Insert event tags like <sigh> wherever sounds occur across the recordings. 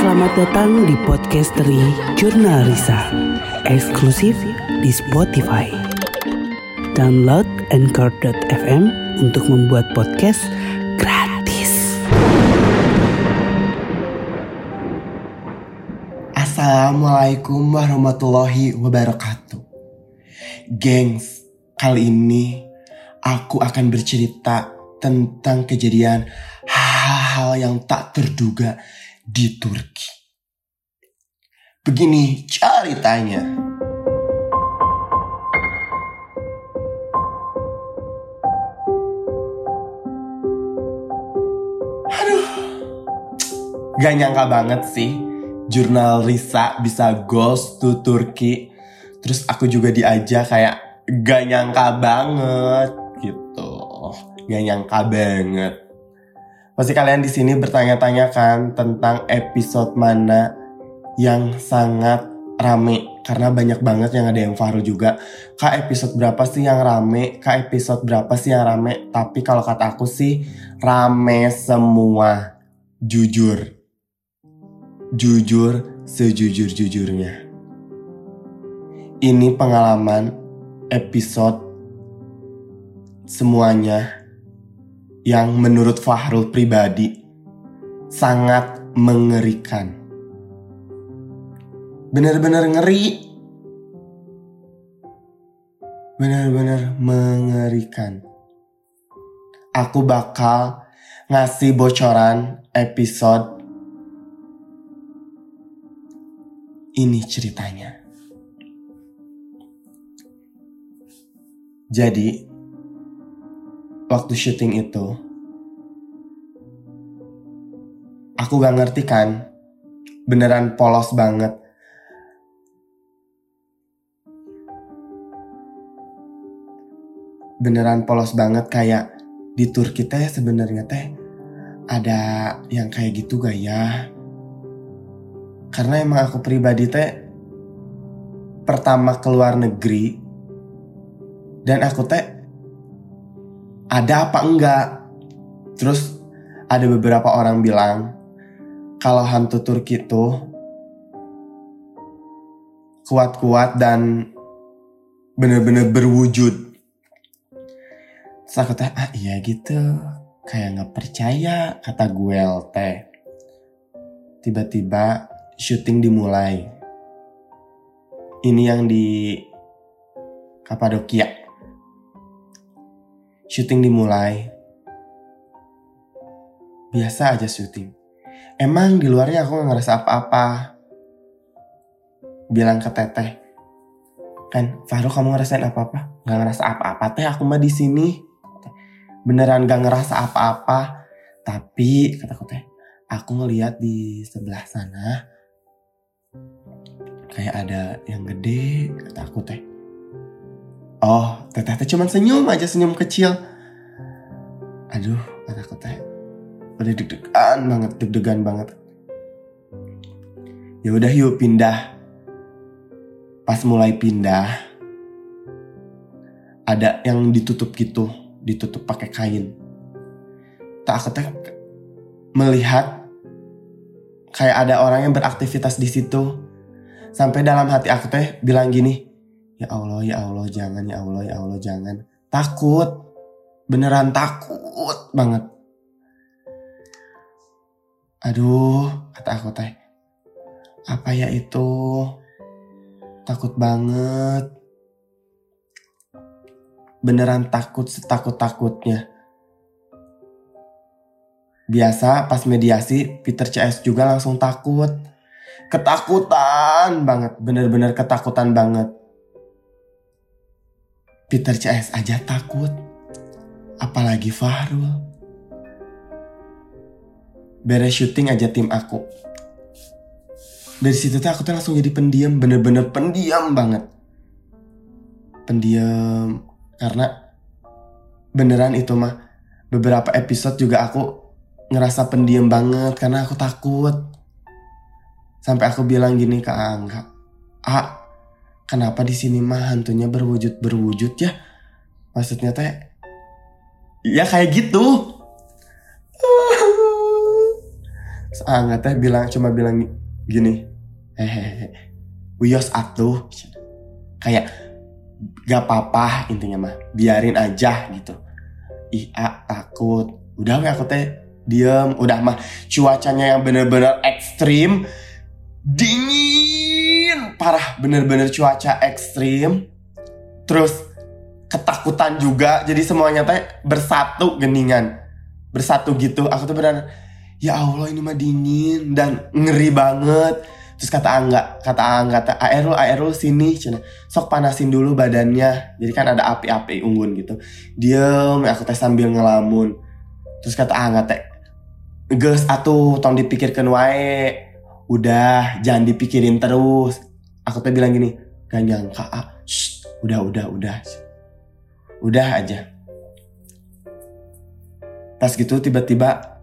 Selamat datang di Podcastery Jurnal Risa Eksklusif di Spotify. Download Anchor.fm untuk membuat podcast gratis. Assalamualaikum warahmatullahi wabarakatuh. Gengs, kali ini aku akan bercerita tentang kejadian hal-hal yang tak terduga di Turki. Begini ceritanya. Aduh, gak nyangka banget sih jurnal Risa bisa goes to Turki. Terus aku juga diajak kayak gak nyangka banget gitu. Gak nyangka banget. Pasti kalian di sini bertanya-tanya kan tentang episode mana yang sangat rame karena banyak banget yang ada yang viral juga. Kak episode berapa sih yang rame? Kak episode berapa sih yang rame? Tapi kalau kata aku sih rame semua. Jujur. Jujur sejujur-jujurnya. Ini pengalaman episode semuanya yang menurut Fahrul pribadi sangat mengerikan. Benar-benar ngeri. Benar-benar mengerikan. Aku bakal ngasih bocoran episode ini ceritanya. Jadi, waktu syuting itu aku gak ngerti kan beneran polos banget. Beneran polos banget kayak di tour kita ya sebenarnya teh ada yang kayak gitu gak ya? Karena emang aku pribadi teh pertama keluar negeri dan aku teh ada apa enggak. Terus ada beberapa orang bilang kalau hantu Turki itu kuat-kuat dan bener-bener berwujud. Aku teh, ah iya gitu. Kayak nggak percaya kata gue teh. Tiba-tiba syuting dimulai. Ini yang di Kapadokia syuting dimulai. Biasa aja syuting. Emang di luarnya aku gak ngerasa apa-apa. Bilang ke teteh. Kan, Faru kamu ngerasain apa-apa? Gak ngerasa apa-apa teh aku mah di sini. Beneran gak ngerasa apa-apa. Tapi, kataku teh, aku ngeliat di sebelah sana. Kayak ada yang gede, kata aku teh Oh, teteh teh cuma senyum aja senyum kecil. Aduh, kata teh. Udah deg-degan banget, deg-degan banget. Ya udah yuk pindah. Pas mulai pindah, ada yang ditutup gitu, ditutup pakai kain. Tak aku teh melihat kayak ada orang yang beraktivitas di situ. Sampai dalam hati aku teh bilang gini, ya Allah ya Allah jangan ya Allah ya Allah jangan. Takut. Beneran takut banget. Aduh kata aku teh. Apa ya itu? Takut banget. Beneran takut setakut takutnya biasa pas mediasi Peter CS juga langsung takut. Ketakutan banget bener-bener ketakutan banget Peter CS aja takut. Apalagi Fahrul. Beres syuting aja tim aku. Dari situ tuh aku tuh langsung jadi pendiam, bener-bener pendiam banget. Pendiam karena beneran itu mah beberapa episode juga aku ngerasa pendiam banget karena aku takut. Sampai aku bilang gini ke Angga, "Ah, kenapa di sini mah hantunya berwujud berwujud ya? Maksudnya teh ya kayak gitu. <laughs> Angga teh bilang cuma bilang gini hehehe uyos atuh. Kayak gak apa-apa intinya mah biarin aja gitu. Ih takut. Udah weh aku teh diem. Udah mah cuacanya yang bener-bener ekstrim dingin parah bener-bener cuaca ekstrim. Terus ketakutan juga jadi semuanya teh bersatu geningan. Bersatu gitu aku tuh benar ya Allah ini mah dingin dan ngeri banget. Terus kata Angga kata Angga kata Aerul Aerul sini cina. Sok panasin dulu badannya. Jadi kan ada api-api unggun gitu. Diem aku teh sambil ngelamun. Terus kata Angga teh Gus atuh tong dipikirkan wae. Udah jangan dipikirin terus aku teh bilang gini gak nyangka ah Shh, udah udah udah. Udah aja. Pas gitu tiba-tiba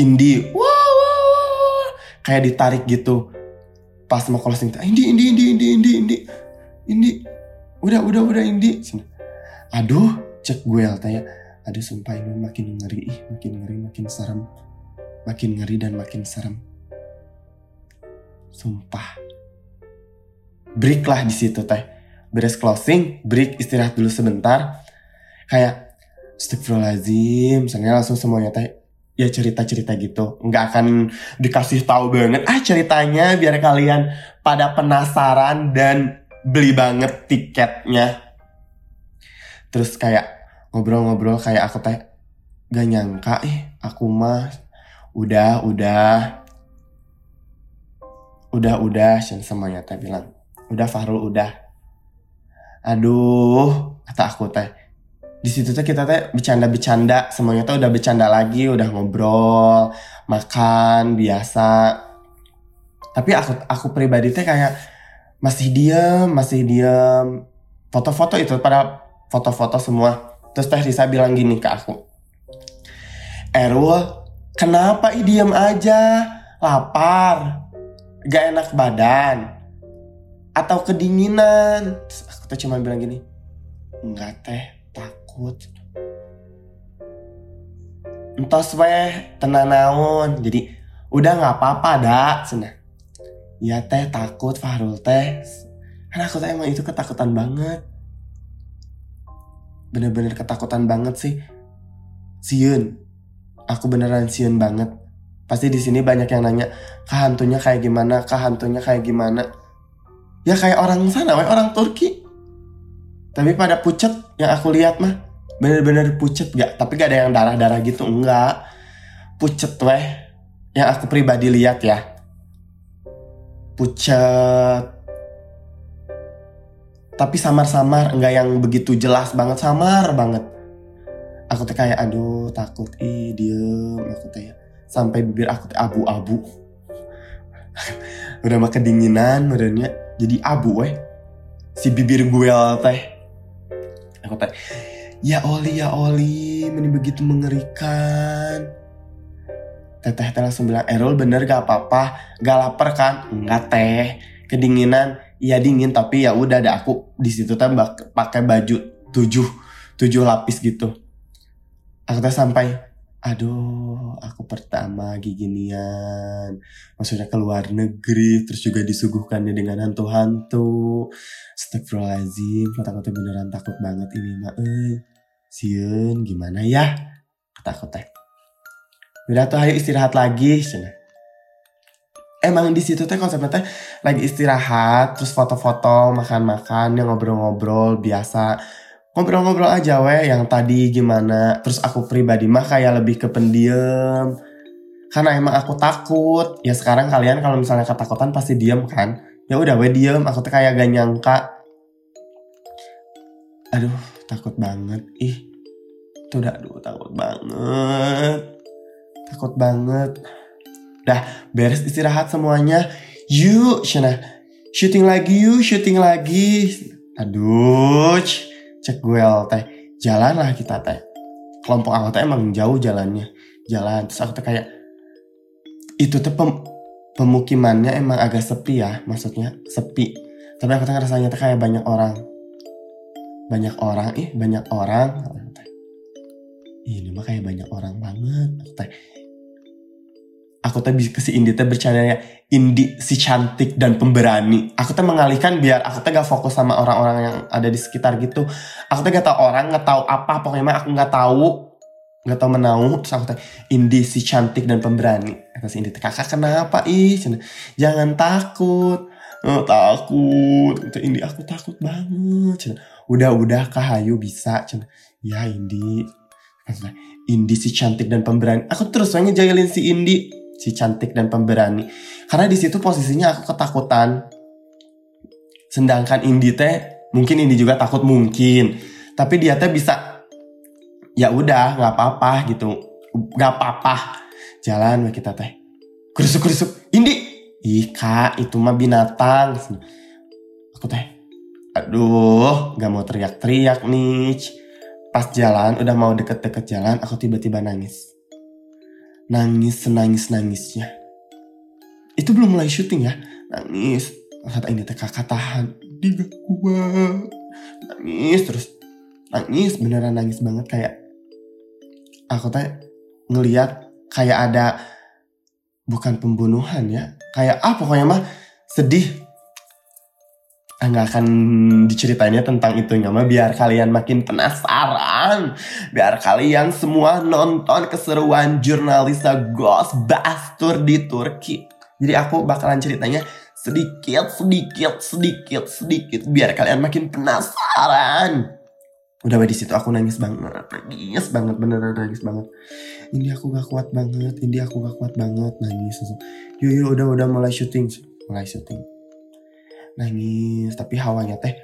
Indi wah wah wah kayak ditarik gitu. Pas mau closing Indi Indi Indi Indi Indi Indi Indi udah udah udah Indi. Aduh cek gue tanya aduh sumpah ini makin ngeri ih makin ngeri makin serem. Makin ngeri dan makin serem. Sumpah break lah di situ teh. Beres closing break istirahat dulu sebentar. Kayak Astagfirullahaladzim misalnya langsung semuanya teh ya cerita-cerita gitu. Nggak akan dikasih tahu banget ah ceritanya biar kalian pada penasaran dan beli banget tiketnya. Terus kayak ngobrol-ngobrol kayak aku teh gak nyangka ih aku mah udah udah udah udah semuanya teh bilang udah Fahrul udah. Aduh kata aku teh. Di situ teh kita teh bercanda-bercanda. Semuanya tuh udah bercanda lagi udah ngobrol makan biasa. Tapi aku aku pribadi teh kayak masih diem masih diem. Foto-foto itu pada foto-foto semua. Terus teh Risa bilang gini ke aku. Erul kenapa i diem aja? Lapar. Gak enak badan atau kedinginan. Terus aku tuh cuma bilang gini enggak teh takut. Entos weh tenang naon. Jadi udah nggak apa-apa dak. Cina ya teh takut Fahrul teh. Karena aku teh emang itu ketakutan banget. Bener-bener ketakutan banget sih. Siun aku beneran siun banget. Pasti di sini banyak yang nanya kehantunya kayak gimana? Kehantunya kayak gimana ya kayak orang sana weh orang Turki. Tapi pada pucet yang aku lihat mah bener-bener pucet gak tapi gak ada yang darah-darah gitu enggak pucet weh. Yang aku pribadi lihat ya. Pucet. Tapi samar-samar enggak yang begitu jelas banget samar banget. Aku tuh kayak aduh takut. Ih diem. Aku teh sampai bibir aku teh abu-abu. <laughs> Udah mah kedinginan merenya jadi abu weh si bibir gue teh. Aku teh ya Oli ya Oli ini begitu mengerikan. Teteh teh langsung bilang Errol bener gak apa-apa? Gak lapar kan? Enggak teh. Kedinginan. Iya dingin tapi ya udah ada aku di situ teh pakai baju tujuh tujuh lapis gitu. Aku teh sampai aduh aku pertama ginian maksudnya ke luar negeri terus juga disuguhkannya dengan hantu-hantu. Astagfirullahaladzim kata aku teh beneran takut banget ini mah eh. Sieun gimana ya? Kata aku teh udah tuh ayo istirahat lagi. Cina emang di situ teh konsepnya teh lagi istirahat terus foto-foto makan-makan yang ngobrol-ngobrol biasa ngobrol-ngobrol aja weh yang tadi gimana. Terus aku pribadi mah kayak lebih ke pendiam. Karena emang aku takut. Ya sekarang kalian kalau misalnya ketakutan pasti diem kan? Ya udah weh diem. Aku tuh kayak gak nyangka. Aduh takut banget. Ih tuh udah aduh takut banget. Takut banget. Dah beres istirahat semuanya. Yuk, Shana. Shooting lagi yuk, shooting lagi. Aduh, cek gue teh. Jalan lah kita teh. Kelompok aku teh emang jauh jalannya. Jalan. Terus aku teh kayak. Itu teh pem, pemukimannya emang agak sepi ya. Maksudnya sepi. Tapi aku teh rasanya teh kayak banyak orang. Banyak orang, ih banyak orang. Ini mah kayak banyak orang banget. Teh aku teh ke si Indi teh bercandanya Indi si cantik dan pemberani. Aku teh mengalihkan biar aku teh gak fokus sama orang-orang yang ada di sekitar gitu. Aku teh gak tau orang gak tau apa pokoknya mah aku gak tahu gak tau menau terus aku teh Indi si cantik dan pemberani. Kata si Indi kakak kenapa ih? Jangan takut. Oh, takut. Kata Indi aku takut banget. Cina, udah udah kak Hayu bisa. Cina, ya Indi. Indi si cantik dan pemberani. Aku terus ngejailin si Indi si cantik dan pemberani. Karena di situ posisinya aku ketakutan. Sedangkan Indi teh mungkin Indi juga takut mungkin. Tapi dia teh bisa ya udah nggak apa-apa gitu. Nggak apa-apa jalan kita teh. Kerusuk kerusuk Indi! Ih kak itu mah binatang. Aku teh aduh nggak mau teriak-teriak nih pas jalan udah mau deket-deket jalan aku tiba-tiba nangis nangis senangis nangisnya. Itu belum mulai syuting ya. Nangis kata ini teh kakak tahan dia gak kuat. Nangis terus. Nangis beneran nangis banget kayak aku teh ngeliat kayak ada bukan pembunuhan ya kayak ah pokoknya mah sedih nggak akan diceritainnya tentang itunya mah. Biar kalian makin penasaran. Biar kalian semua nonton keseruan jurnalisa Ghostbuster di Turki. Jadi aku bakalan ceritanya sedikit sedikit sedikit sedikit. Biar kalian makin penasaran. Udah di situ aku nangis banget. Nangis banget beneran nangis banget. Ini aku gak kuat banget ini aku gak kuat banget. Nangis yuk yuk udah udah mulai syuting. Mulai syuting nangis tapi hawanya teh.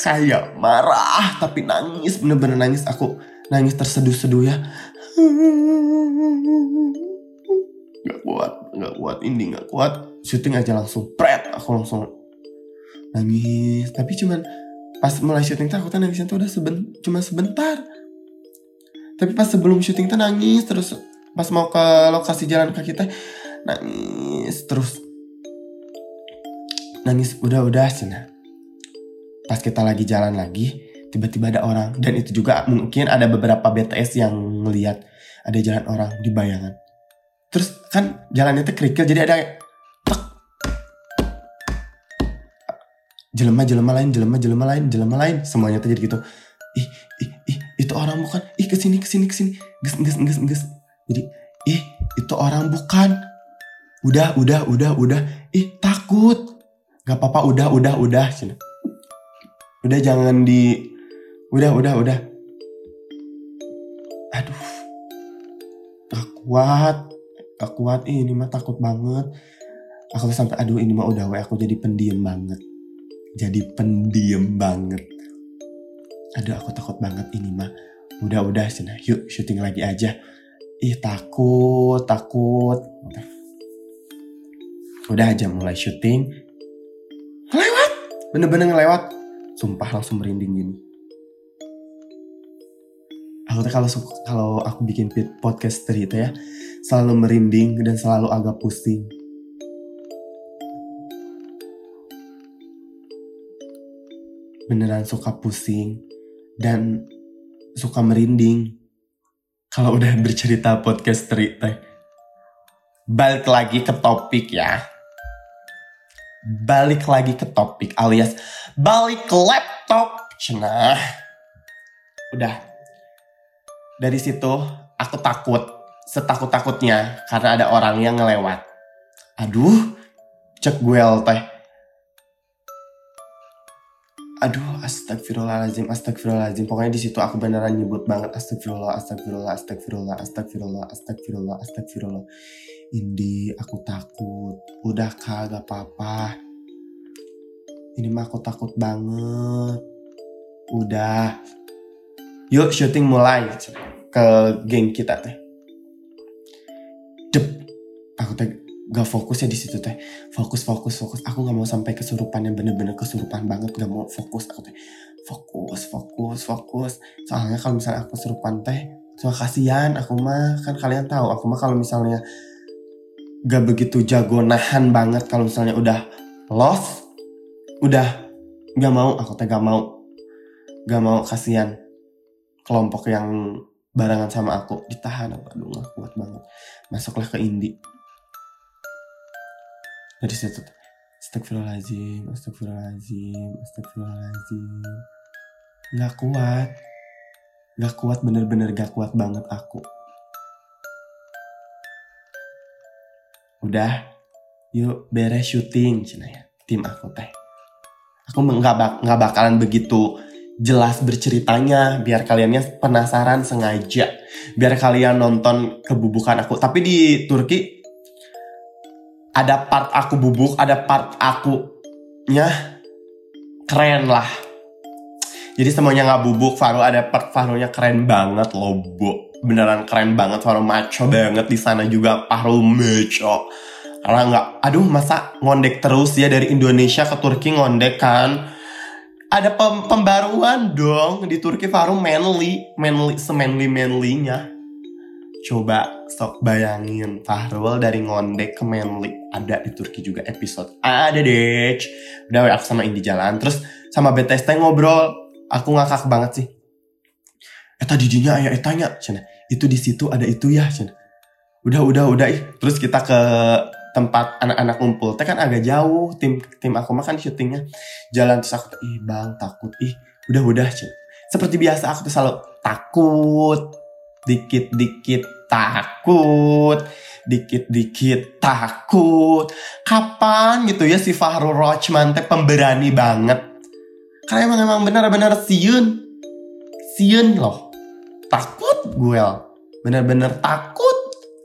Kayak marah tapi nangis bener-bener nangis. Aku nangis terseduh-seduh ya. Nggak kuat nggak kuat ini nggak kuat. Syuting aja langsung pret aku langsung nangis. Tapi cuman pas mulai syuting tuh aku tuh nangisnya tuh udah seben cuma sebentar. Tapi pas sebelum syuting tuh nangis terus. Pas mau ke lokasi jalan kaki teh nangis terus nangis udah-udah cina pas kita lagi jalan lagi tiba-tiba ada orang. Dan itu juga mungkin ada beberapa BTS yang ngelihat ada jalan orang di bayangan. Terus kan jalannya itu kerikil jadi ada tek. Jelema jelema lain jelema jelema lain jelema lain. Semuanya tuh jadi gitu. Ih ih ih itu orang bukan? Ih ke sini ke sini ke sini. Ges ges ges ges. Jadi ih itu orang bukan udah udah udah udah. Ih takut. Nggak apa-apa udah udah udah. Cina. Udah jangan di udah udah udah. Aduh. Gak kuat. Gak kuat. Ih, ini mah takut banget. Aku tuh sampai aduh ini mah udah aku jadi pendiam banget. Jadi pendiam banget. Aduh aku takut banget ini mah. Udah udah cina. Yuk syuting lagi aja. Ih takut takut udah aja mulai syuting. Ngelewat bener-bener ngelewat. Sumpah langsung merinding gini. Aku tuh kalau kalau aku bikin podcast cerita ya selalu merinding dan selalu agak pusing. Beneran suka pusing dan suka merinding kalau udah bercerita podcast cerita. Balik lagi ke topik ya balik lagi ke topik alias balik ke laptop. Nah, udah. Dari situ aku takut, setakut-takutnya karena ada orang yang ngelewat. Aduh, cek gue teh. Aduh, astagfirullahaladzim, astagfirullahaladzim. Pokoknya di situ aku beneran nyebut banget astagfirullah, astagfirullah, astagfirullah, astagfirullah, astagfirullah, astagfirullah. Indi, aku takut. Udah kagak apa-apa. Ini mah aku takut banget. Udah. Yuk syuting mulai ke geng kita teh. Dep. Aku teh gak fokus ya di situ teh. Fokus, fokus, fokus. Aku gak mau sampai kesurupan yang bener-bener kesurupan banget. Gak mau fokus. Aku teh fokus, fokus, fokus. Soalnya kalau misalnya aku kesurupan teh, so kasihan aku mah kan kalian tahu aku mah kalau misalnya gak begitu jago nahan banget kalau misalnya udah lost udah gak mau aku teh gak mau gak mau kasihan kelompok yang barengan sama aku ditahan aku aduh gak kuat banget masuklah ke Indi dari situ Astagfirullahaladzim, astagfirullahaladzim, astagfirullahaladzim. Gak kuat. Gak kuat, bener-bener gak kuat banget aku. Udah, yuk beres syuting, cina ya, tim aku teh. Aku nggak bak nggak bakalan begitu jelas berceritanya, biar kaliannya penasaran sengaja, biar kalian nonton kebubukan aku. Tapi di Turki ada part aku bubuk, ada part aku nya keren lah. Jadi semuanya nggak bubuk, Faro ada part Faronya keren banget loh, Bu beneran keren banget Faro maco banget di sana juga Faro maco. Karena nggak aduh masa ngondek terus ya dari Indonesia ke Turki ngondek kan? Ada pem pembaruan dong di Turki Faro manly manly semanly manlynya. Coba sok bayangin Fahrul dari ngondek ke manly. Ada di Turki juga episode. Ada deh udah aku sama Indi jalan. Terus sama BTS ngobrol. Aku ngakak banget sih eta didinya ayah etanya cina itu di situ ada itu ya cina udah udah udah ih. Terus kita ke tempat anak-anak ngumpul. Teh kan agak jauh tim tim aku makan syutingnya. Jalan terus aku ih bang takut ih. Udah udah cina seperti biasa aku tuh selalu takut. Dikit-dikit takut. Dikit-dikit takut. Kapan gitu ya si Fahrul Rochman teh pemberani banget? Karena emang emang benar-benar siun. Siun loh takut gue bener-bener takut.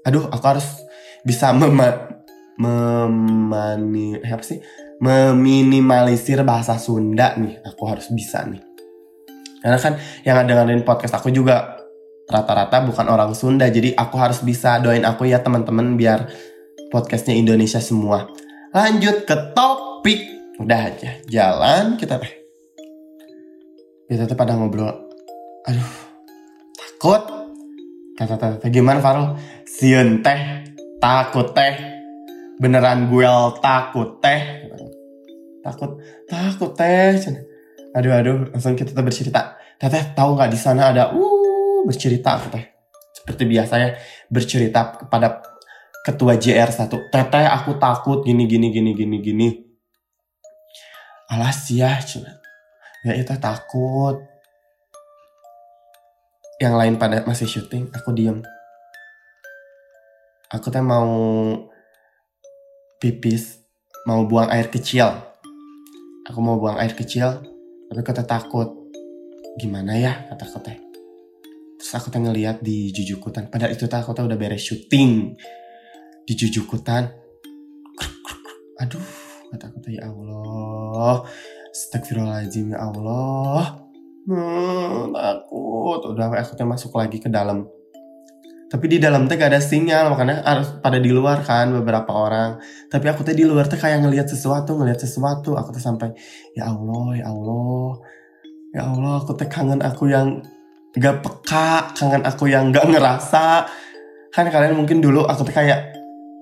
Aduh aku harus bisa mem memani eh, apa sih? Meminimalisir bahasa Sunda nih. Aku harus bisa nih. Karena kan yang dengerin podcast aku juga rata-rata bukan orang Sunda. Jadi aku harus bisa doain aku ya teman-teman biar podcastnya Indonesia semua. Lanjut ke topik. Udah aja jalan kita teh kita tuh pada ngobrol. Aduh takut. Kata teh gimana Farul siun teh takut teh. Beneran gue takut teh. Takut takut teh. Aduh aduh langsung kita bercerita. Teteh tahu nggak di sana ada uh bercerita aku teh? Seperti biasanya bercerita kepada ketua JR satu. Teteh aku takut gini gini gini gini gini. Alas ya cina. Ya itu takut yang lain pada masih syuting aku diem. Aku teh mau pipis mau buang air kecil. Aku mau buang air kecil tapi teh takut. Gimana ya kata aku teh. Terus aku teh ngeliat di jujukutan pada itu teh aku teh udah beres syuting. Di jujukutan aduh kata aku teh ya Allah Astagfirullahaladzim ya Allah. Hmm, takut udah teh masuk lagi ke dalam. Tapi di dalam teh gak ada sinyal makanya harus pada di luar kan beberapa orang. Tapi aku teh di luar teh kayak ngelihat sesuatu ngelihat sesuatu. Aku teh sampai ya Allah ya Allah. Ya Allah aku teh kangen aku yang gak peka kangen aku yang gak ngerasa. Kan kalian mungkin dulu aku tuh kayak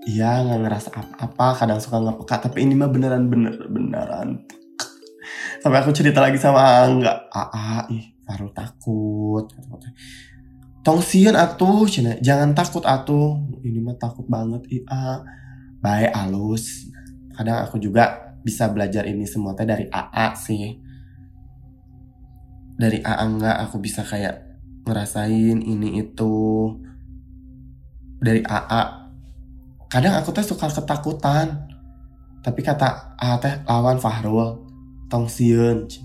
iya nggak ngerasa apa-apa kadang suka nggak peka. Tapi ini mah beneran bener beneran sampai aku cerita lagi sama Angga Aa ih baru takut tong siun atuh cina jangan takut atuh. Ini mah takut banget iya baik alus. Kadang aku juga bisa belajar ini semua teh dari AA sih. Dari AA enggak aku bisa kayak ngerasain ini itu. Dari AA kadang aku tuh suka ketakutan. Tapi kata AA teh lawan Fahrul tong cina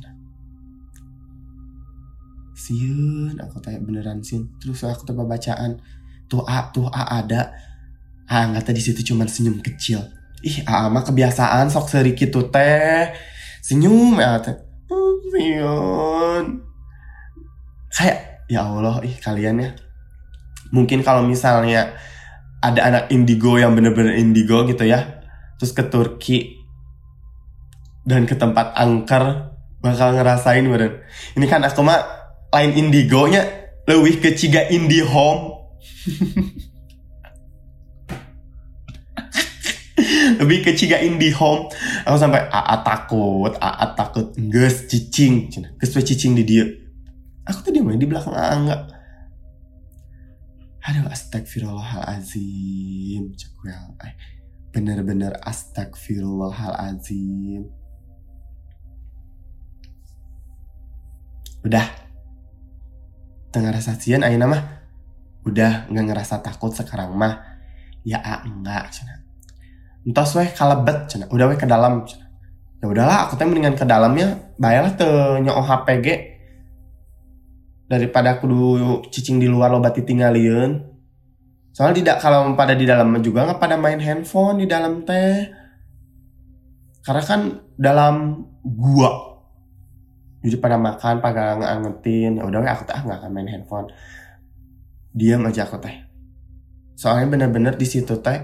siun. Aku tanya beneran sin terus aku coba bacaan tuh a tuh a ada. Ah nggak tadi situ cuman senyum kecil. Ih a mah kebiasaan sok seri gitu teh. Senyum ya teh. Siun. Kayak ya Allah ih kalian ya. Mungkin kalau misalnya ada anak indigo yang bener-bener indigo gitu ya terus ke Turki dan ke tempat angker bakal ngerasain badan. Ini kan aku mah lain indigonya lebih ke ciga indie home. <laughs> lebih ke ciga indie home. Aku sampai aa takut, aa takut, ges cicing, ges cicing di dia. Aku tadi main di belakang aa enggak. aduh astagfirullahalazim cekwel eh, bener-bener astagfirullahalazim udah tengah rasa sian ayo mah. Udah nggak ngerasa takut sekarang mah. Ya ah, enggak cina. Entos weh kalebet cina. Udah weh ke dalam cina. Ya udahlah aku teh mendingan ke dalamnya. Bayarlah tuh nyo HPG daripada aku dulu cicing di luar lo bati tinggalin soalnya tidak kalau pada di dalam juga nggak pada main handphone di dalam teh. Karena kan dalam gua jadi pada makan pada ngangetin ya udah aku teh ah, nggak akan main handphone. Diam aja aku teh. Soalnya bener-bener di situ teh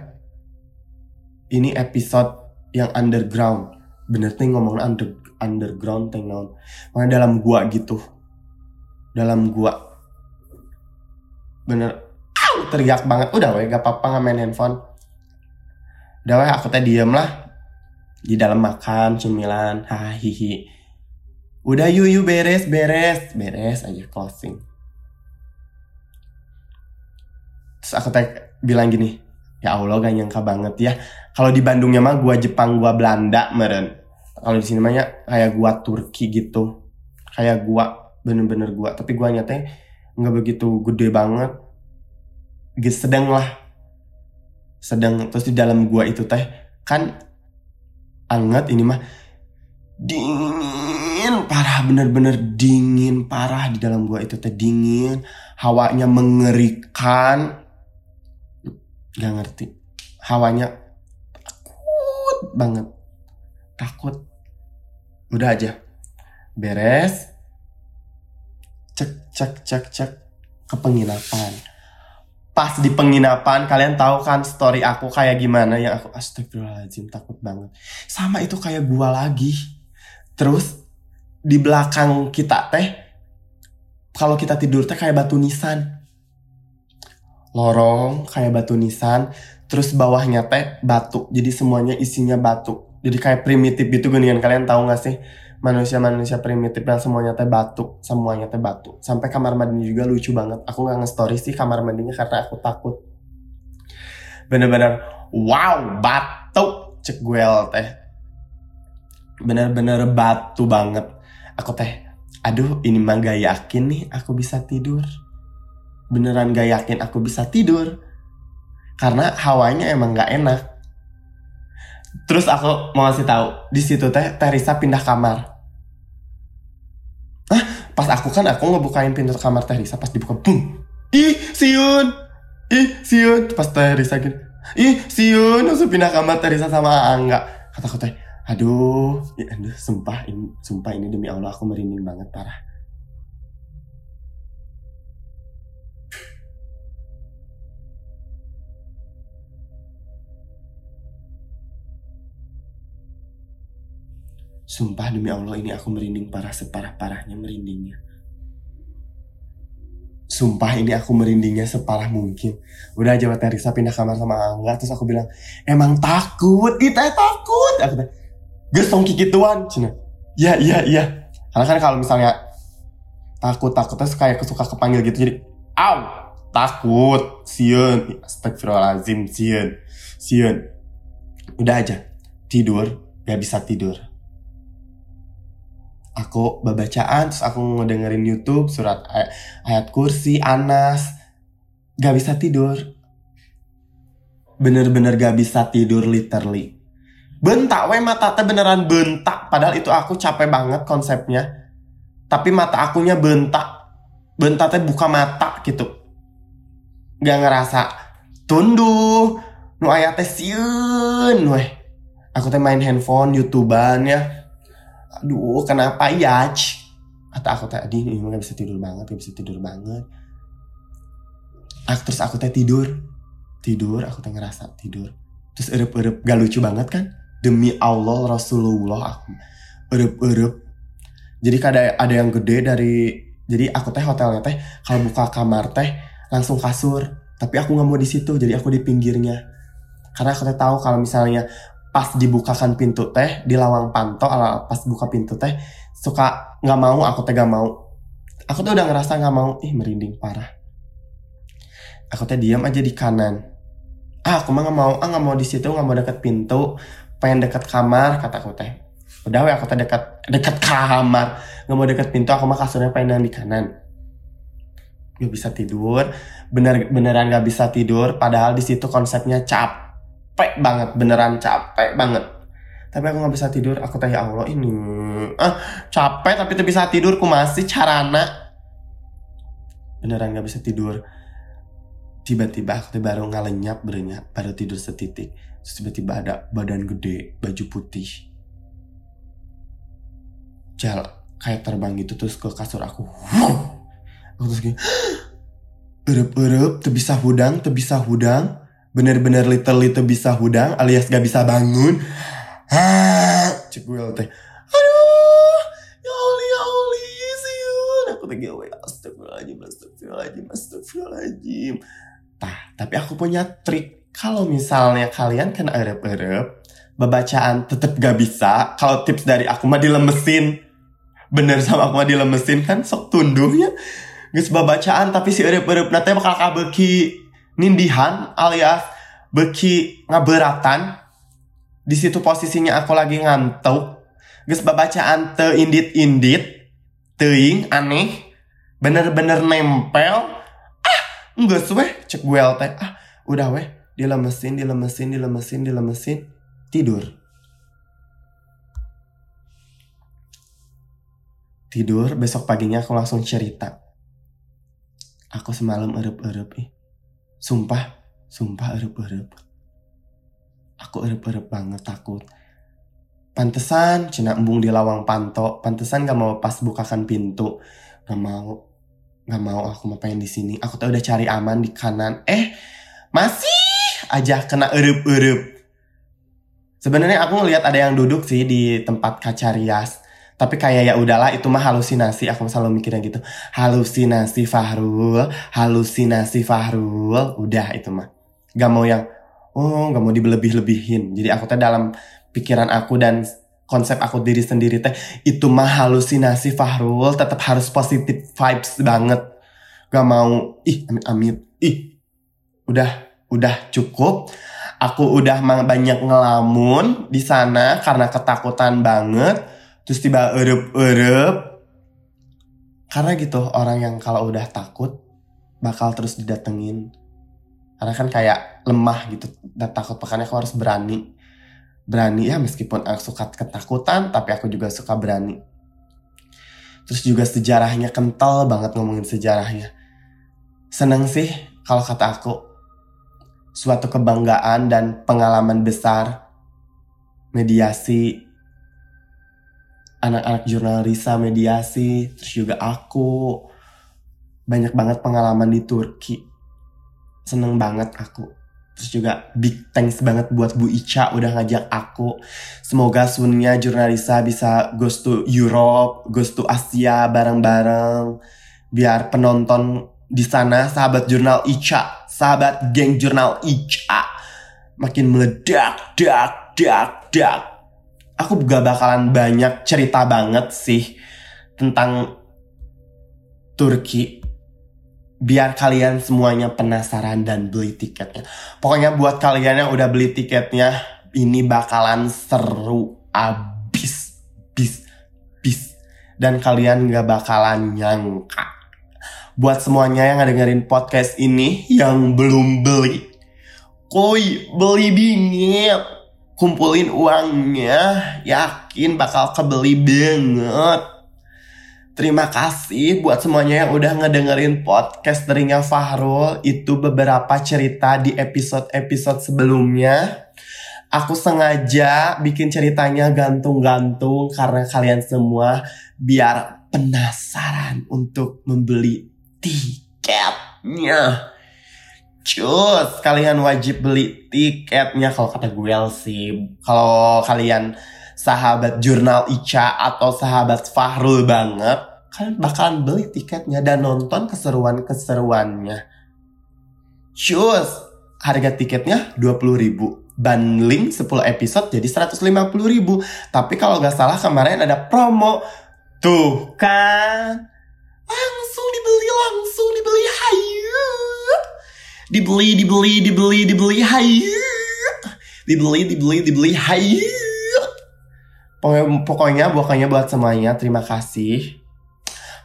ini episode yang underground. Bener teh ngomong under, underground teh non. Makanya dalam gua gitu. Dalam gua. Bener. Teriak banget. Udah weh gak apa-apa nggak main handphone. Udah weh aku teh diem lah. Di dalam makan cemilan hahihi udah yuk beres beres. Beres aja closing. Terus aku teh bilang gini ya Allah gak nyangka banget ya. Kalau di Bandungnya mah gua Jepang gua Belanda meren. Kalau di sini mah ya kayak gua Turki gitu. Kayak gua bener-bener gua. Tapi gua nyatanya nggak begitu gede banget. Sedang lah. Sedang terus di dalam gua itu teh kan anget ini mah. Dingin parah bener-bener dingin parah di dalam gua itu teh dingin. Hawanya mengerikan. Nggak ngerti. Hawanya takut banget. Takut. Udah aja. Beres. Cek cek cek cek. Ke penginapan. Pas di penginapan kalian tahu kan story aku kayak gimana? Yang aku astagfirullahaladzim takut banget. Sama itu kayak gua lagi. Terus di belakang kita teh kalau kita tidur teh kayak batu nisan. Lorong kayak batu nisan terus bawahnya teh batu jadi semuanya isinya batu. Jadi kayak primitif gitu gini kan kalian tahu gak sih? Manusia-manusia primitif yang semuanya teh batu semuanya teh batu. Sampai kamar mandinya juga lucu banget. Aku nggak nge-story sih kamar mandinya karena aku takut. Bener-bener wow batu cek gue teh. Bener-bener batu banget aku teh aduh ini mah gak yakin nih aku bisa tidur. Beneran gak yakin aku bisa tidur. Karena hawanya emang gak enak. Terus aku mau ngasih tahu di situ teh Teresa pindah kamar. Ah pas aku kan aku ngebukain pintu kamar Teresa pas dibuka boom ih siun. Ih siun. Pas Teresa gini ih siun. Langsung pindah kamar Teresa sama Angga. Kata aku teh aduh ya, aduh sumpah ini sumpah ini demi Allah aku merinding banget parah Sumpah demi Allah ini aku merinding parah separah-parahnya merindingnya. Sumpah ini aku merindingnya separah mungkin. Udah aja Teresa pindah kamar sama Angga terus aku bilang, "Emang takut? Kita takut." Aku bilang, "Gesong kikituan." Cina. Ya, iya, iya. Karena kan kalau misalnya takut takut terus kayak kesuka kepanggil gitu jadi, "Au, takut." Siun. Astagfirullahalazim, siun. Siun. Udah aja. Tidur, gak bisa tidur aku bacaan terus aku ngedengerin YouTube surat ayat, ayat kursi Anas gak bisa tidur bener-bener gak bisa tidur literally bentak we mata teh beneran bentak. Padahal itu aku capek banget konsepnya. Tapi mata akunya bentak. Bentak teh buka mata gitu. Gak ngerasa tunduh. Nu ayat teh siun weh. Aku teh main handphone youtuban ya. Aduh kenapa ya kata aku tadi ini nggak bisa tidur banget nggak bisa tidur banget. Aku, terus aku teh tidur. Tidur aku teh ngerasa tidur. Terus erup-erup gak lucu banget kan demi Allah Rasulullah aku erup-erup jadi ada ada yang gede dari jadi aku teh hotelnya teh kalau buka kamar teh langsung kasur. Tapi aku nggak mau di situ jadi aku di pinggirnya. Karena aku teh tahu kalau misalnya pas dibukakan pintu teh di lawang panto ala pas buka pintu teh suka nggak mau aku teh gak mau. Aku tuh udah ngerasa nggak mau. Ih merinding parah. Aku teh diam aja di kanan. Ah aku mah nggak mau ah nggak mau di situ nggak mau deket pintu pengen deket kamar? Kata aku teh. Udah weh aku teh deket deket kamar. Nggak mau deket pintu aku mah kasurnya pengen yang di kanan. Nggak bisa tidur. Bener beneran nggak bisa tidur. Padahal di situ konsepnya capek banget. Beneran capek banget. Tapi aku nggak bisa tidur. Aku tanya Allah ini. Ah capek tapi tuh bisa tidur. Ku masih carana. Beneran nggak bisa tidur. Tiba-tiba aku tuh baru ngalenyap berenyap baru tidur setitik tiba-tiba ada badan gede baju putih. Jal kayak terbang gitu terus ke kasur aku. Aku terus gini <gasps> erup-erup tuh bisa hudang tuh bisa hudang. Bener-bener literally tuh bisa hudang alias gak bisa bangun. <gasps> Ah cek gue teh. Aduh ya Allah ya Allah siun aku teh gue astagfirullahaladzim astagfirullahaladzim astagfirullahaladzim. Tah tapi aku punya trik kalau misalnya kalian kena erup-erup bacaan tetep gak bisa kalau tips dari aku mah dilemesin. Bener sama aku mah dilemesin kan sok tunduhnya Geus babacaan tapi si erup-erup nanti bakal kabeki nindihan alias beki ngaberatan. Di situ posisinya aku lagi ngantuk. Geus babacaan te indit-indit teuing aneh bener-bener nempel. Ah geus weh cek gue teh ah udah weh dilemesin dilemesin dilemesin dilemesin tidur. Tidur besok paginya aku langsung cerita. Aku semalam erup-erup ih. Sumpah sumpah erup-erup. Aku erup-erup banget takut. Pantesan cina embung di lawang panto. Pantesan gak mau pas bukakan pintu. Gak mau gak mau aku mau pengen di sini. Aku tuh udah cari aman di kanan. Eh masih aja kena erup-erup. Sebenarnya aku ngelihat ada yang duduk sih di tempat kaca rias. Tapi kayak ya udahlah itu mah halusinasi. Aku selalu mikirnya gitu. Halusinasi Fahrul. Halusinasi Fahrul. Udah itu mah. Gak mau yang oh gak mau dibelebih-lebihin. Jadi aku teh dalam pikiran aku dan konsep aku diri sendiri teh itu mah halusinasi Fahrul. Tetap harus positif vibes banget. Gak mau ih amit amit ih udah udah cukup. Aku udah banyak ngelamun di sana karena ketakutan banget. Terus tiba erup-erup. Karena gitu orang yang kalau udah takut bakal terus didatengin. Karena kan kayak lemah gitu dan takut makanya aku harus berani. Berani ya meskipun aku suka ketakutan tapi aku juga suka berani. Terus juga sejarahnya kental banget ngomongin sejarahnya. Seneng sih kalau kata aku suatu kebanggaan dan pengalaman besar mediasi anak-anak jurnal Risa mediasi, terus juga aku banyak banget pengalaman di Turki. Seneng banget aku. Terus juga big thanks banget buat Bu Ica udah ngajak aku. Semoga sunnya jurnalisa bisa goes to Europe, goes to Asia bareng-bareng. Biar penonton di sana sahabat jurnal Ica, sahabat geng jurnal Ica makin meledak, dak, dak, dak aku juga bakalan banyak cerita banget sih tentang Turki biar kalian semuanya penasaran dan beli tiketnya. Pokoknya buat kalian yang udah beli tiketnya, ini bakalan seru abis, bis, bis. Dan kalian gak bakalan nyangka. Buat semuanya yang dengerin podcast ini yang belum beli, koi beli bingit kumpulin uangnya, yakin bakal kebeli banget. Terima kasih buat semuanya yang udah ngedengerin podcast darinya Fahrul. Itu beberapa cerita di episode-episode sebelumnya. Aku sengaja bikin ceritanya gantung-gantung karena kalian semua biar penasaran untuk membeli tiketnya. Cus, kalian wajib beli tiketnya kalau kata gue sih. Kalau kalian sahabat jurnal Ica atau sahabat Fahrul banget, kalian bakalan beli tiketnya dan nonton keseruan-keseruannya. Cus, harga tiketnya 20 ribu. Bundling 10 episode jadi 150 ribu. Tapi kalau gak salah kemarin ada promo. Tuh kan. Dibeli, langsung dibeli. Hayu. Dibeli, dibeli, dibeli, dibeli, hayu. Dibeli, dibeli, dibeli, hayu. Pokoknya, pokoknya buat semuanya terima kasih.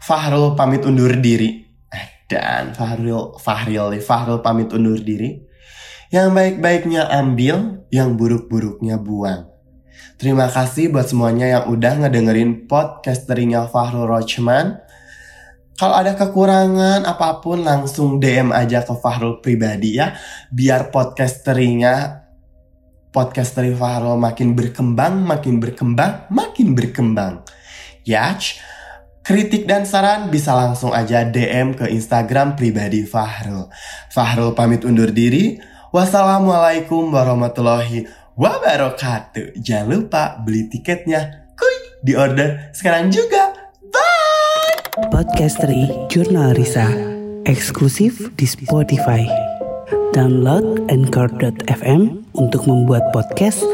Fahrul pamit undur diri. Eh, Dan Fahrul, Fahril, Fahrul pamit undur diri. Yang baik-baiknya ambil, yang buruk-buruknya buang. Terima kasih buat semuanya yang udah ngedengerin podcasteringnya Fahrul Rochman. Kalau ada kekurangan apa pun langsung DM aja ke Fahrul pribadi ya. Biar podcasteringnya podcasteri Fahrul makin berkembang, makin berkembang, makin berkembang. Ya, kritik dan saran bisa langsung aja DM ke Instagram pribadi Fahrul. Fahrul pamit undur diri. Wassalamualaikum warahmatullahi wabarakatuh. Jangan lupa beli tiketnya. Kuy, di order sekarang juga. Bye! Podcastery Jurnal Risa eksklusif di Spotify. Download Anchor.fm untuk membuat podcast.